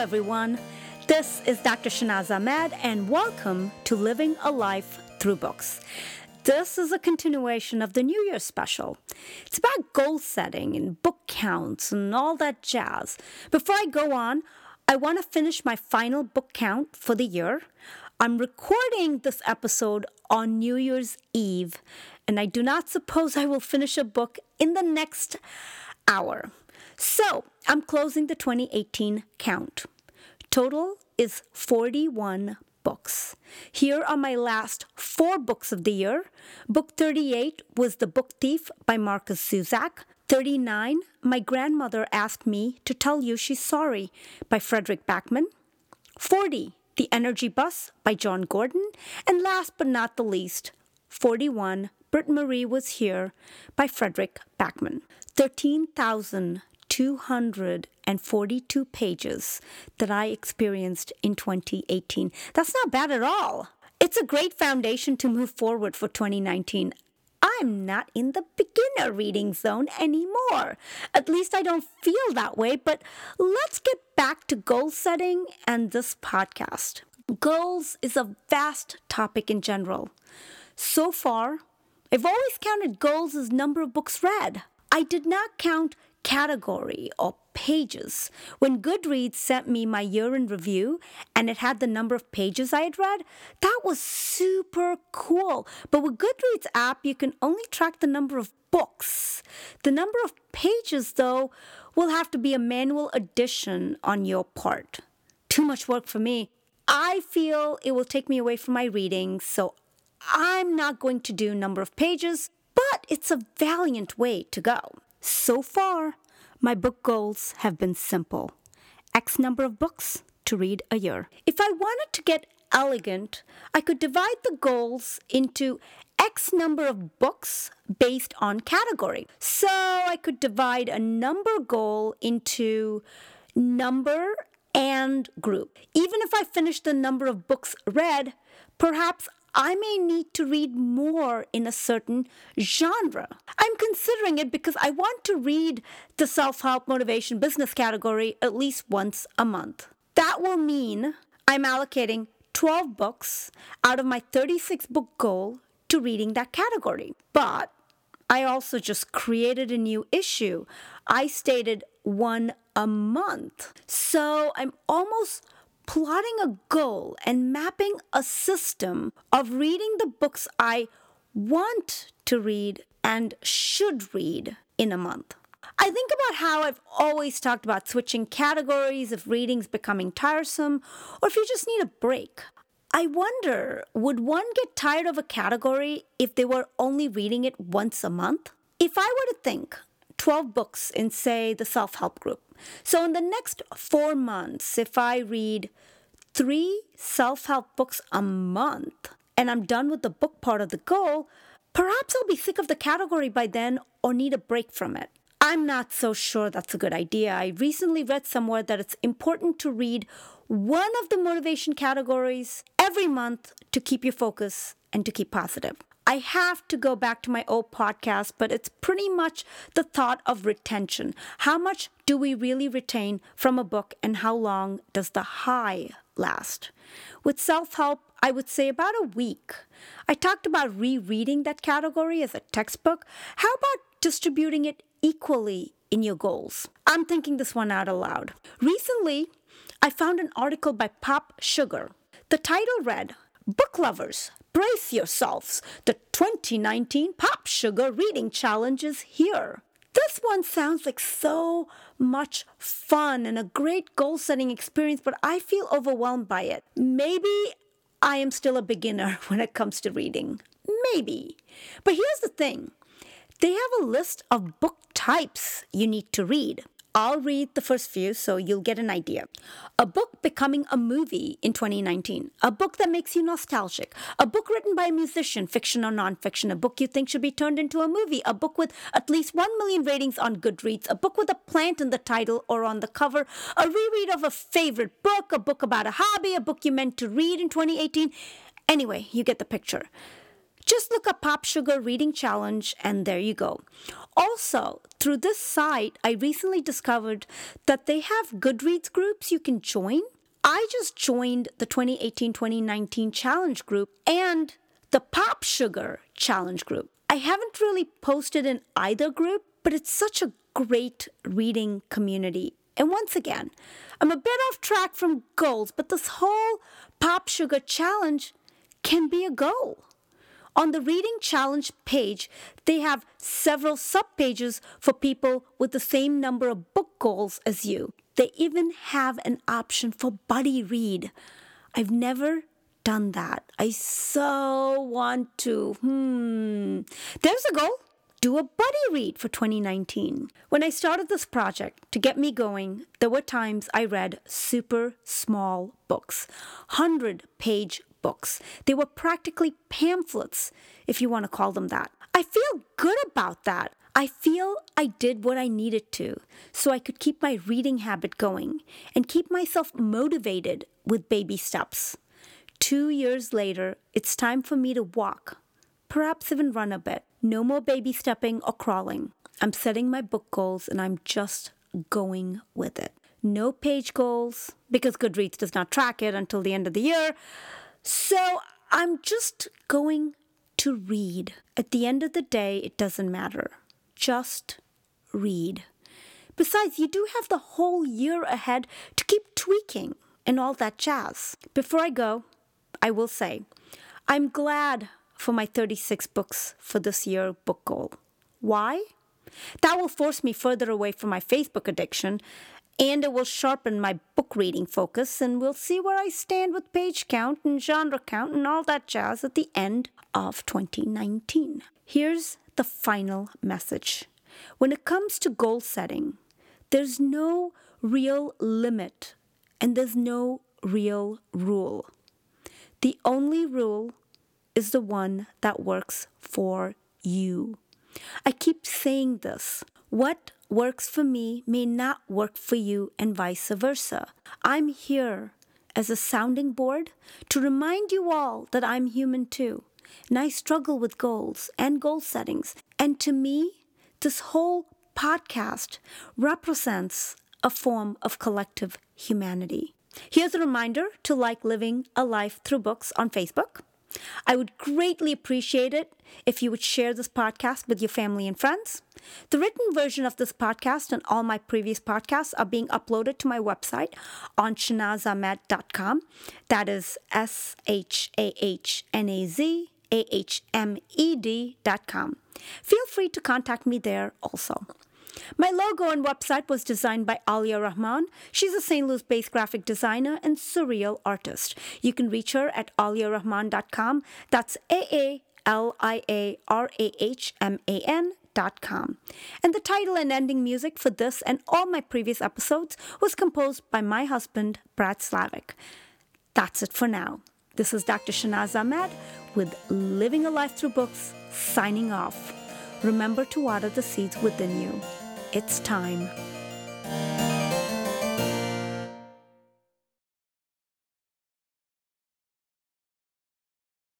everyone. This is Dr. Shahnaz Ahmed, and welcome to Living a Life Through Books. This is a continuation of the New Year special. It's about goal setting and book counts and all that jazz. Before I go on, I want to finish my final book count for the year. I'm recording this episode on New Year's Eve, and I do not suppose I will finish a book in the next hour. So I'm closing the 2018 count. Total is 41 books. Here are my last four books of the year. Book 38 was The Book Thief by Markus Zusak. 39, My Grandmother Asked Me to Tell You She's Sorry by Fredrik Backman. 40, The Energy Bus by Jon Gordon. And last but not the least, 41, Britt Marie Was Here by Fredrik Backman. 13,000 242 pages that I experienced in 2018. That's not bad at all. It's a great foundation to move forward for 2019. I'm not in the beginner reading zone anymore. At least I don't feel that way, but let's get back to goal setting and this podcast. Goals is a vast topic in general. So far, I've always counted goals as number of books read. I did not count category or pages. When Goodreads sent me my year in review and it had the number of pages I had read, that was super cool. But with Goodreads app, you can only track the number of books. The number of pages, though, will have to be a manual addition on your part. Too much work for me. I feel it will take me away from my reading, so I'm not going to do number of pages, but it's a valiant way to go. So far, my book goals have been simple X number of books to read a year. If I wanted to get elegant, I could divide the goals into X number of books based on category. So I could divide a number goal into number and group. Even if I finish the number of books read, perhaps I may need to read more in a certain genre. I'm considering it because I want to read the self help motivation business category at least once a month. That will mean I'm allocating 12 books out of my 36 book goal to reading that category. But I also just created a new issue. I stated one a month. So I'm almost plotting a goal and mapping a system of reading the books I want to read and should read in a month. I think about how I've always talked about switching categories if reading's becoming tiresome or if you just need a break. I wonder, would one get tired of a category if they were only reading it once a month? If I were to think 12 books in, say, the self help group, so, in the next four months, if I read three self help books a month and I'm done with the book part of the goal, perhaps I'll be sick of the category by then or need a break from it. I'm not so sure that's a good idea. I recently read somewhere that it's important to read one of the motivation categories every month to keep your focus and to keep positive. I have to go back to my old podcast, but it's pretty much the thought of retention. How much do we really retain from a book, and how long does the high last? With self help, I would say about a week. I talked about rereading that category as a textbook. How about distributing it equally in your goals? I'm thinking this one out aloud. Recently, I found an article by Pop Sugar. The title read Book Lovers, Brace yourselves. The 2019 Pop Sugar Reading Challenge is here. This one sounds like so much fun and a great goal setting experience, but I feel overwhelmed by it. Maybe I am still a beginner when it comes to reading. Maybe. But here's the thing they have a list of book types you need to read. I'll read the first few so you'll get an idea. A book becoming a movie in 2019. A book that makes you nostalgic. A book written by a musician, fiction or nonfiction. A book you think should be turned into a movie. A book with at least 1 million ratings on Goodreads. A book with a plant in the title or on the cover. A reread of a favorite book. A book about a hobby. A book you meant to read in 2018. Anyway, you get the picture. Just look up Pop Sugar Reading Challenge and there you go. Also, through this site, I recently discovered that they have Goodreads groups you can join. I just joined the 2018 2019 challenge group and the Pop Sugar challenge group. I haven't really posted in either group, but it's such a great reading community. And once again, I'm a bit off track from goals, but this whole Pop Sugar challenge can be a goal. On the Reading Challenge page, they have several subpages for people with the same number of book goals as you. They even have an option for buddy read. I've never done that. I so want to. Hmm. There's a goal. Do a buddy read for 2019. When I started this project to get me going, there were times I read super small books, 100 page books. They were practically pamphlets, if you want to call them that. I feel good about that. I feel I did what I needed to so I could keep my reading habit going and keep myself motivated with baby steps. Two years later, it's time for me to walk, perhaps even run a bit. No more baby stepping or crawling. I'm setting my book goals and I'm just going with it. No page goals because Goodreads does not track it until the end of the year. So I'm just going to read. At the end of the day, it doesn't matter. Just read. Besides, you do have the whole year ahead to keep tweaking and all that jazz. Before I go, I will say, I'm glad for my 36 books for this year book goal. Why? That will force me further away from my Facebook addiction and it will sharpen my book reading focus, and we'll see where I stand with page count and genre count and all that jazz at the end of 2019. Here's the final message when it comes to goal setting, there's no real limit and there's no real rule. The only rule is the one that works for you. I keep saying this. What works for me may not work for you, and vice versa. I'm here as a sounding board to remind you all that I'm human too, and I struggle with goals and goal settings. And to me, this whole podcast represents a form of collective humanity. Here's a reminder to like living a life through books on Facebook. I would greatly appreciate it if you would share this podcast with your family and friends. The written version of this podcast and all my previous podcasts are being uploaded to my website on shahnazahmed.com. That is S H A H N A Z A H M E D.com. Feel free to contact me there also. My logo and website was designed by Aalia Rahman. She's a St. Louis based graphic designer and surreal artist. You can reach her at aaliarahman.com. That's A A L I A R A H M A N. Dot Com. And the title and ending music for this and all my previous episodes was composed by my husband, Brad Slavic. That's it for now. This is Dr. Shahnaz Ahmed with Living a Life Through Books, signing off. Remember to water the seeds within you. It's time